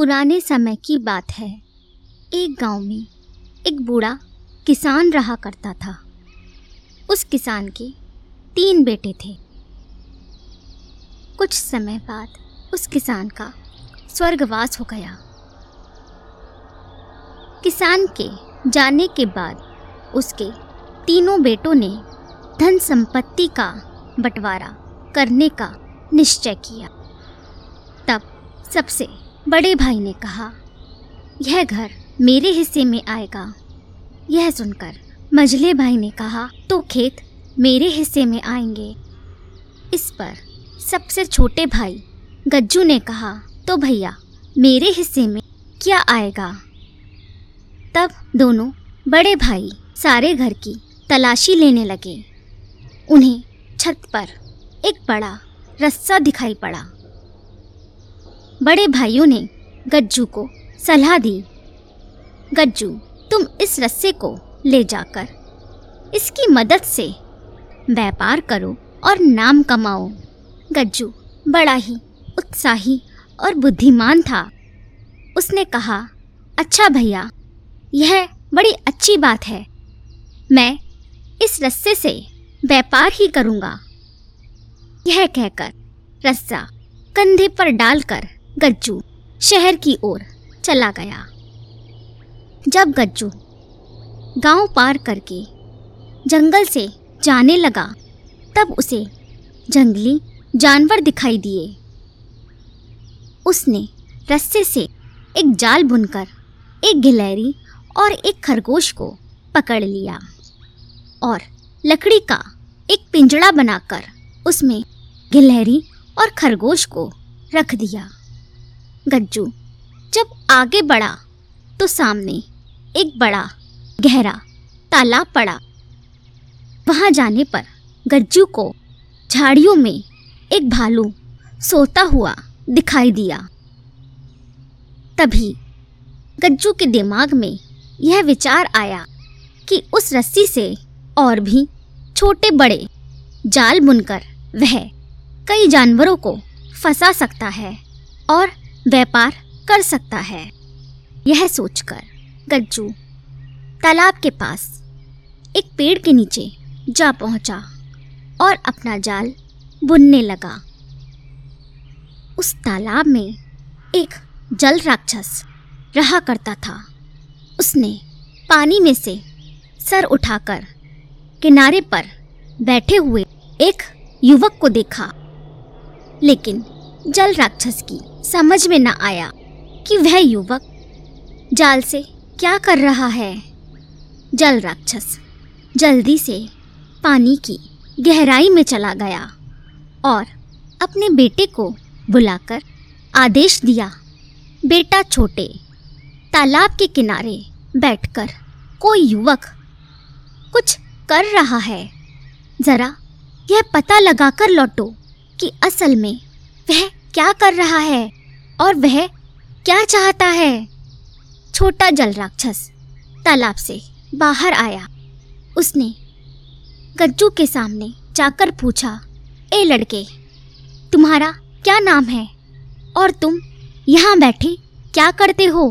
पुराने समय की बात है। एक गाँव में एक बूढ़ा किसान रहा करता था। उस किसान के तीन बेटे थे। कुछ समय बाद उस किसान का स्वर्गवास हो गया। किसान के जाने के बाद उसके तीनों बेटों ने धन संपत्ति का बंटवारा करने का निश्चय किया। तब सबसे बड़े भाई ने कहा, यह घर मेरे हिस्से में आएगा। यह सुनकर मझले भाई ने कहा तो खेत मेरे हिस्से में आएँगे। इस पर सबसे छोटे भाई गज्जू ने कहा तो भैया, मेरे हिस्से में क्या आएगा? तब दोनों बड़े भाई सारे घर की तलाशी लेने लगे। उन्हें छत पर एक बड़ा रस्सा दिखाई पड़ा। बड़े भाइयों ने गज्जू को सलाह दी, गज्जू, तुम इस रस्से को ले जाकर इसकी मदद से व्यापार करो और नाम कमाओ। गज्जू बड़ा ही उत्साही और बुद्धिमान था। उसने कहा अच्छा भैया, यह बड़ी अच्छी बात है। मैं इस रस्से से व्यापार ही करूँगा। यह कहकर रस्सा कंधे पर डालकर गज्जू शहर की ओर चला गया। जब गज्जू गाँव पार करके जंगल से जाने लगा, तब उसे जंगली जानवर दिखाई दिए। उसने रस्से से एक जाल बुनकर, एक गिलहरी और एक खरगोश को पकड़ लिया और लकड़ी का एक पिंजड़ा बनाकर उसमें गिलहरी और खरगोश को रख दिया। गज्जू, जब आगे बढ़ा तो सामने एक बड़ा गहरा तालाब पड़ा। वहाँ जाने पर गज्जू को झाड़ियों में एक भालू सोता हुआ दिखाई दिया। तभी गज्जू के दिमाग में यह विचार आया कि उस रस्सी से और भी छोटे बड़े जाल बुनकर वह कई जानवरों को फंसा सकता है और व्यापार कर सकता है। यह सोचकर गज्जू तालाब के पास एक पेड़ के नीचे जा पहुँचा और अपना जाल बुनने लगा। उस तालाब में एक जल राक्षस रहा करता था। उसने पानी में से सर उठाकर किनारे पर बैठे हुए एक युवक को देखा, लेकिन जल राक्षस की समझ में न आया कि वह युवक जाल से क्या कर रहा है। जल राक्षस जल्दी से पानी की गहराई में चला गया और अपने बेटे को बुलाकर आदेश दिया, बेटा छोटे, तालाब के किनारे बैठकर कोई युवक कुछ कर रहा है। ज़रा यह पता लगाकर लौटो कि असल में वह क्या कर रहा है? और वह क्या चाहता है? छोटा जल राक्षस तालाब से बाहर आया। उसने गज्जू के सामने जाकर पूछा, ए लड़के, तुम्हारा क्या नाम है? और तुम यहाँ बैठे क्या करते हो?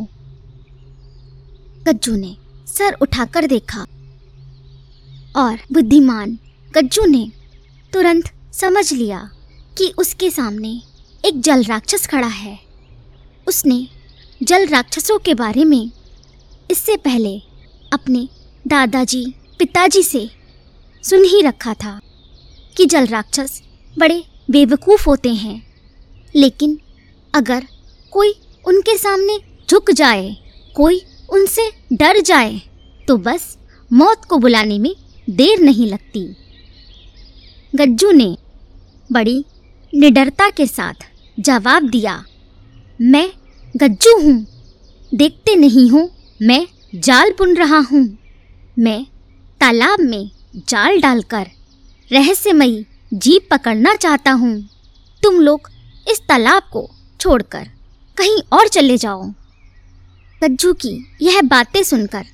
गज्जू ने सर उठाकर देखा और बुद्धिमान गज्जू ने तुरंत समझ लिया कि उसके सामने एक जल राक्षस खड़ा है। उसने जल राक्षसों के बारे में इससे पहले अपने दादाजी, पिताजी से सुन ही रखा था कि जल राक्षस बड़े बेवकूफ़ होते हैं। लेकिन अगर कोई उनके सामने झुक जाए, कोई उनसे डर जाए तो बस मौत को बुलाने में देर नहीं लगती। गज्जू ने बड़ी निडरता के साथ जवाब दिया, मैं गज्जू हूँ, देखते नहीं हूँ, मैं जाल बुन रहा हूँ। मैं तालाब में जाल डालकर रहस्यमयी जीप पकड़ना चाहता हूँ। तुम लोग इस तालाब को छोड़कर कहीं और चले जाओ। गज्जू की यह बातें सुनकर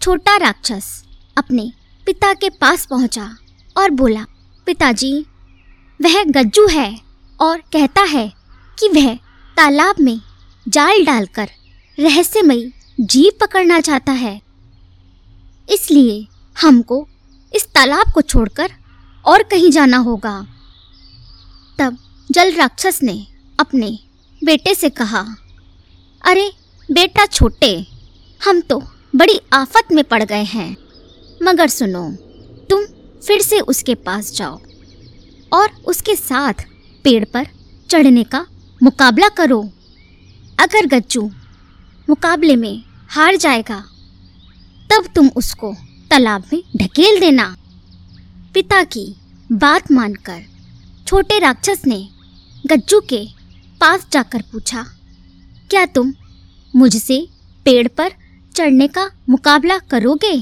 छोटा राक्षस अपने पिता के पास पहुँचा और बोला, पिताजी, वह गज्जू है और कहता है कि वह तालाब में जाल डालकर रहस्यमयी जीव पकड़ना चाहता है। इसलिए हमको इस तालाब को छोड़कर और कहीं जाना होगा। तब जल राक्षस ने अपने बेटे से कहा, अरे बेटा छोटे, हम तो बड़ी आफत में पड़ गए हैं। मगर सुनो, तुम फिर से उसके पास जाओ और उसके साथ पेड़ पर चढ़ने का मुकाबला करो। अगर गज्जू मुकाबले में हार जाएगा, तब तुम उसको तालाब में ढकेल देना। पिता की बात मानकर छोटे राक्षस ने गज्जू के पास जाकर पूछा, क्या तुम मुझसे पेड़ पर चढ़ने का मुकाबला करोगे?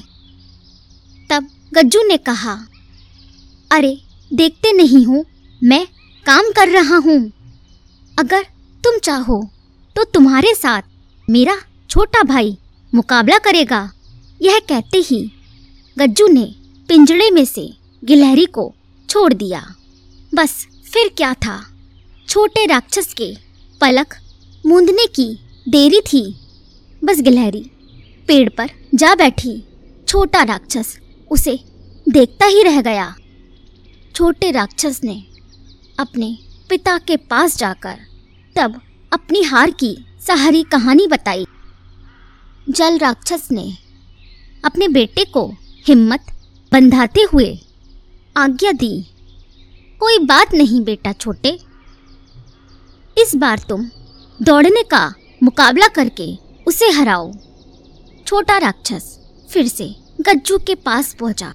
तब गज्जू ने कहा, अरे, देखते नहीं हो मैं काम कर रहा हूँ। अगर तुम चाहो तो तुम्हारे साथ मेरा छोटा भाई मुकाबला करेगा। यह कहते ही गज्जू ने पिंजड़े में से गिलहरी को छोड़ दिया। बस फिर क्या था? छोटे राक्षस के पलक मूंदने की देरी थी। बस गिलहरी पेड़ पर जा बैठी। छोटा राक्षस उसे देखता ही रह गया। छोटे राक्षस ने अपने पिता के पास जाकर तब अपनी हार की सहारी कहानी बताई। जल राक्षस ने अपने बेटे को हिम्मत बंधाते हुए आज्ञा दी, कोई बात नहीं बेटा छोटे, इस बार तुम दौड़ने का मुकाबला करके उसे हराओ। छोटा राक्षस फिर से गज्जू के पास पहुँचा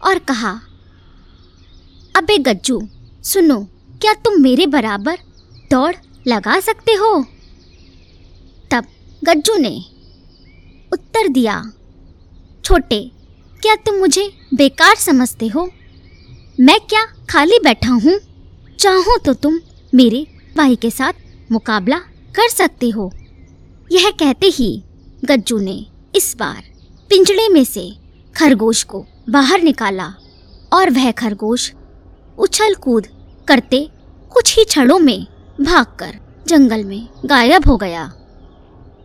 और कहा, अबे गज्जू सुनो, क्या तुम मेरे बराबर दौड़ लगा सकते हो? तब गज्जू ने उत्तर दिया, छोटे, क्या तुम मुझे बेकार समझते हो? मैं क्या खाली बैठा हूँ? चाहो तो तुम मेरे भाई के साथ मुकाबला कर सकते हो। यह कहते ही गज्जू ने इस बार पिंजड़े में से खरगोश को बाहर निकाला और वह खरगोश उछल कूद करते कुछ ही क्षणों में भागकर जंगल में गायब हो गया।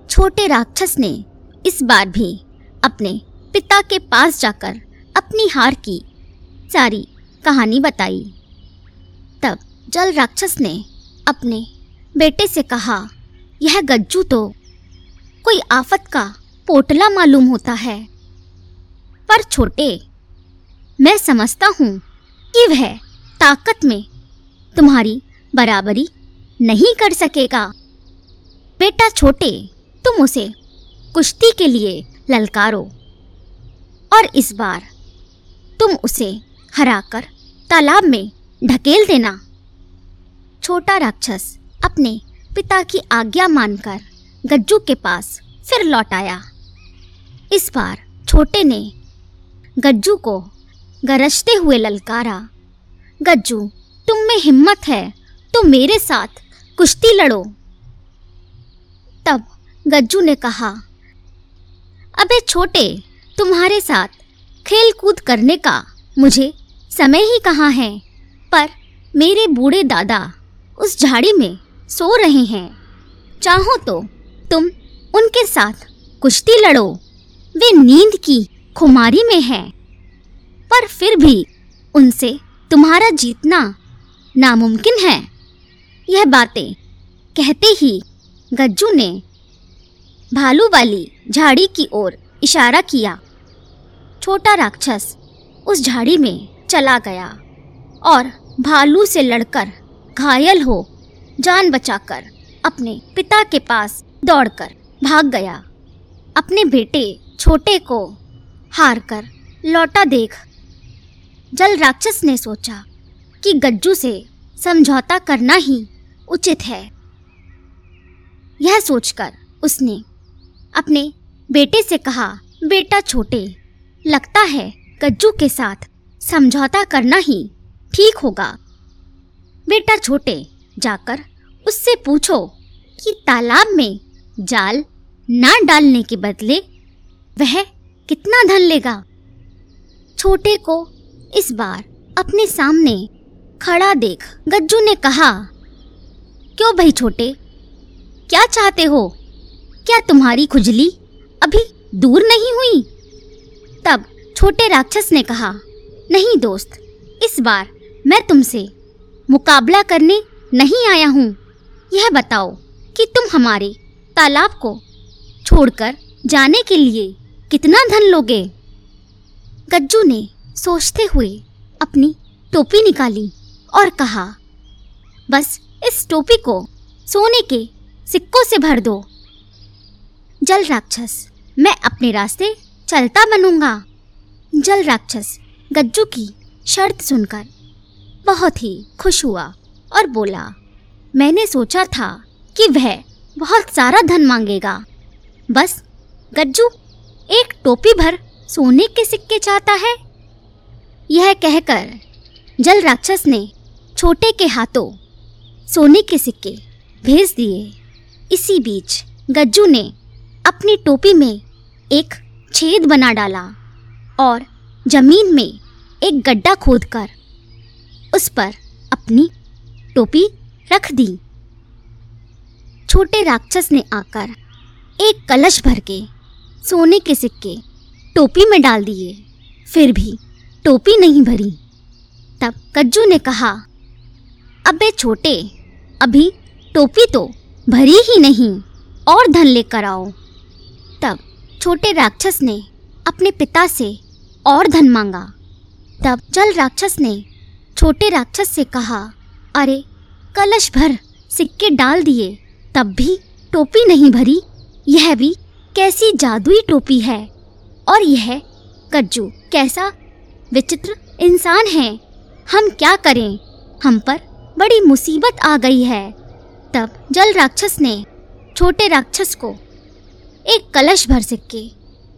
छोटे राक्षस ने इस बार भी अपने पिता के पास जाकर अपनी हार की सारी कहानी बताई। तब जल राक्षस ने अपने बेटे से कहा, यह गज्जू तो कोई आफत का पोटला मालूम होता है। पर छोटे, मैं समझता हूँ कि वह ताकत में तुम्हारी बराबरी नहीं कर सकेगा। बेटा छोटे, तुम उसे कुश्ती के लिए ललकारो और इस बार तुम उसे हराकर तालाब में ढकेल देना। छोटा राक्षस अपने पिता की आज्ञा मानकर गज्जू के पास फिर लौट आया। इस बार छोटे ने गज्जू को गरजते हुए ललकारा गज्जू, तुम में हिम्मत है तो मेरे साथ कुश्ती लड़ो। तब गज्जू ने कहा, अबे छोटे, तुम्हारे साथ खेल कूद करने का मुझे समय ही कहाँ है? पर मेरे बूढ़े दादा उस झाड़ी में सो रहे हैं। चाहो तो तुम उनके साथ कुश्ती लड़ो, वे नींद की खुमारी में हैं, पर फिर भी उनसे तुम्हारा जीतना नामुमकिन है। यह बातें कहते ही गज्जू ने भालू वाली झाड़ी की ओर इशारा किया। छोटा राक्षस उस झाड़ी में चला गया और भालू से लड़कर घायल हो जान बचाकर अपने पिता के पास दौड़कर भाग गया। अपने बेटे छोटे को हार कर लौटा देख जल राक्षस ने सोचा कि गज्जू से समझौता करना ही उचित है। यह सोचकर उसने अपने बेटे से कहा, बेटा छोटे, लगता है गज्जू के साथ समझौता करना ही ठीक होगा। बेटा छोटे, जाकर उससे पूछो कि तालाब में जाल ना डालने के बदले वह कितना धन लेगा? छोटे को इस बार अपने सामने खड़ा देख गज्जू ने कहा, क्यों भाई छोटे? क्या चाहते हो? क्या तुम्हारी खुजली अभी दूर नहीं हुई? तब छोटे राक्षस ने कहा, नहीं दोस्त, इस बार मैं तुमसे मुकाबला करने नहीं आया हूँ। यह बताओ कि तुम हमारे तालाब को छोड़कर जाने के लिए कितना धन लोगे? गज्जू ने सोचते हुए अपनी टोपी निकाली और कहा, बस इस टोपी को सोने के सिक्कों से भर दो। जल राक्षस, मैं अपने रास्ते चलता बनूँगा। जल राक्षस, गज्जू की शर्त सुनकर बहुत ही खुश हुआ और बोला, मैंने सोचा था कि वह बहुत सारा धन मांगेगा। बस गज्जू, एक टोपी भर सोने के सिक्के चाहता है यह कहकर जल राक्षस ने छोटे के हाथों सोने के सिक्के भेज दिए। इसी बीच गज्जू ने अपनी टोपी में एक छेद बना डाला और ज़मीन में एक गड्ढा खोदकर उस पर अपनी टोपी रख दी। छोटे राक्षस ने आकर एक कलश भर के सोने के सिक्के टोपी में डाल दिए। फिर भी टोपी नहीं भरी। तब कज्जू ने कहा, अबे छोटे, अभी टोपी तो भरी ही नहीं, और धन लेकर आओ। तब छोटे राक्षस ने अपने पिता से और धन मांगा। तब जल राक्षस ने छोटे राक्षस से कहा, अरे, कलश भर सिक्के डाल दिए, तब भी टोपी नहीं भरी। यह भी कैसी जादुई टोपी है, और यह कज्जू कैसा विचित्र इंसान हैं। हम क्या करें? हम पर बड़ी मुसीबत आ गई है। तब जल राक्षस ने छोटे राक्षस को एक कलश भर सिक्के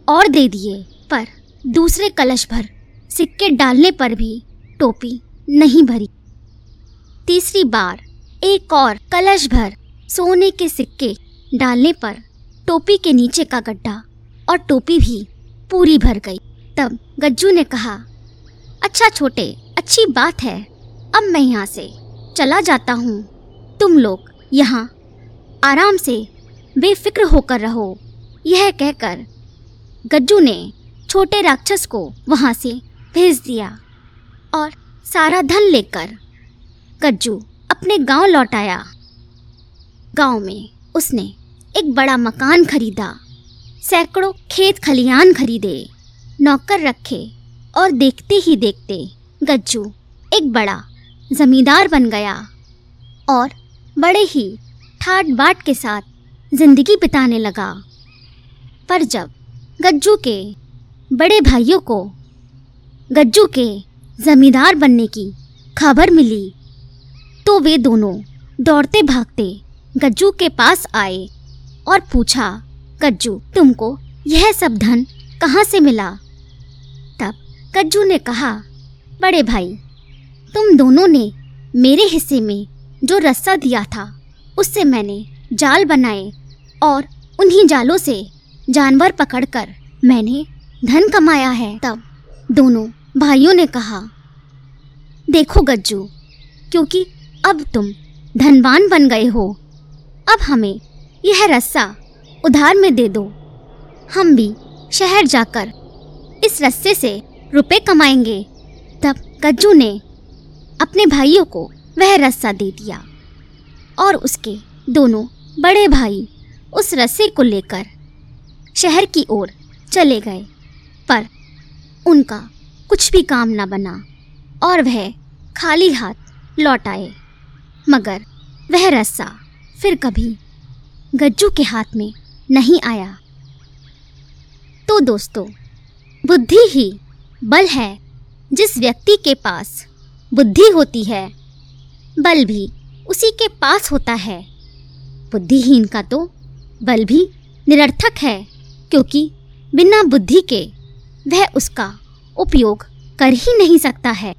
और दे दिए, पर दूसरे कलश भर सिक्के डालने पर भी टोपी नहीं भरी। तीसरी बार एक और कलश भर सोने के सिक्के डालने पर टोपी के नीचे का गड्ढा और टोपी भी पूरी भर गई। तब गज्जू ने कहा अच्छा छोटे, अच्छी बात है। अब मैं यहाँ से चला जाता हूँ। तुम लोग यहाँ आराम से बेफिक्र होकर रहो। यह कहकर गज्जू ने छोटे राक्षस को वहाँ से भेज दिया और सारा धन लेकर गज्जू अपने गाँव लौट आया। गाँव में उसने एक बड़ा मकान खरीदा। सैकड़ों खेत खलियान खरीदे, नौकर रखे और देखते ही देखते गज्जू एक बड़ा जमींदार बन गया और बड़े ही ठाट बाट के साथ ज़िंदगी बिताने लगा। पर जब गज्जू के बड़े भाइयों को गज्जू के जमींदार बनने की खबर मिली तो वे दोनों दौड़ते भागते गज्जू के पास आए और पूछा, गज्जू, तुमको यह सब धन कहाँ से मिला? गज्जू ने कहा, बड़े भाई, तुम दोनों ने मेरे हिस्से में जो रस्सा दिया था, उससे मैंने जाल बनाए और उन्हीं जालों से जानवर पकड़कर मैंने धन कमाया है। तब दोनों भाइयों ने कहा, देखो गज्जू क्योंकि अब तुम धनवान बन गए हो, अब हमें यह रस्सा उधार में दे दो। हम भी शहर जाकर इस रस्से से रुपए कमाएँगे, तब गज्जू ने अपने भाइयों को वह रस्सा दे दिया और उसके दोनों बड़े भाई उस रस्से को लेकर शहर की ओर चले गए। पर उनका कुछ भी काम न बना और वह खाली हाथ लौट आए। मगर वह रस्सा फिर कभी गज्जू के हाथ में नहीं आया। तो दोस्तों, बुद्धि ही बल है। जिस व्यक्ति के पास बुद्धि होती है, बल भी उसी के पास होता है। बुद्धिहीन का तो बल भी निरर्थक है, क्योंकि बिना बुद्धि के वह उसका उपयोग कर ही नहीं सकता है।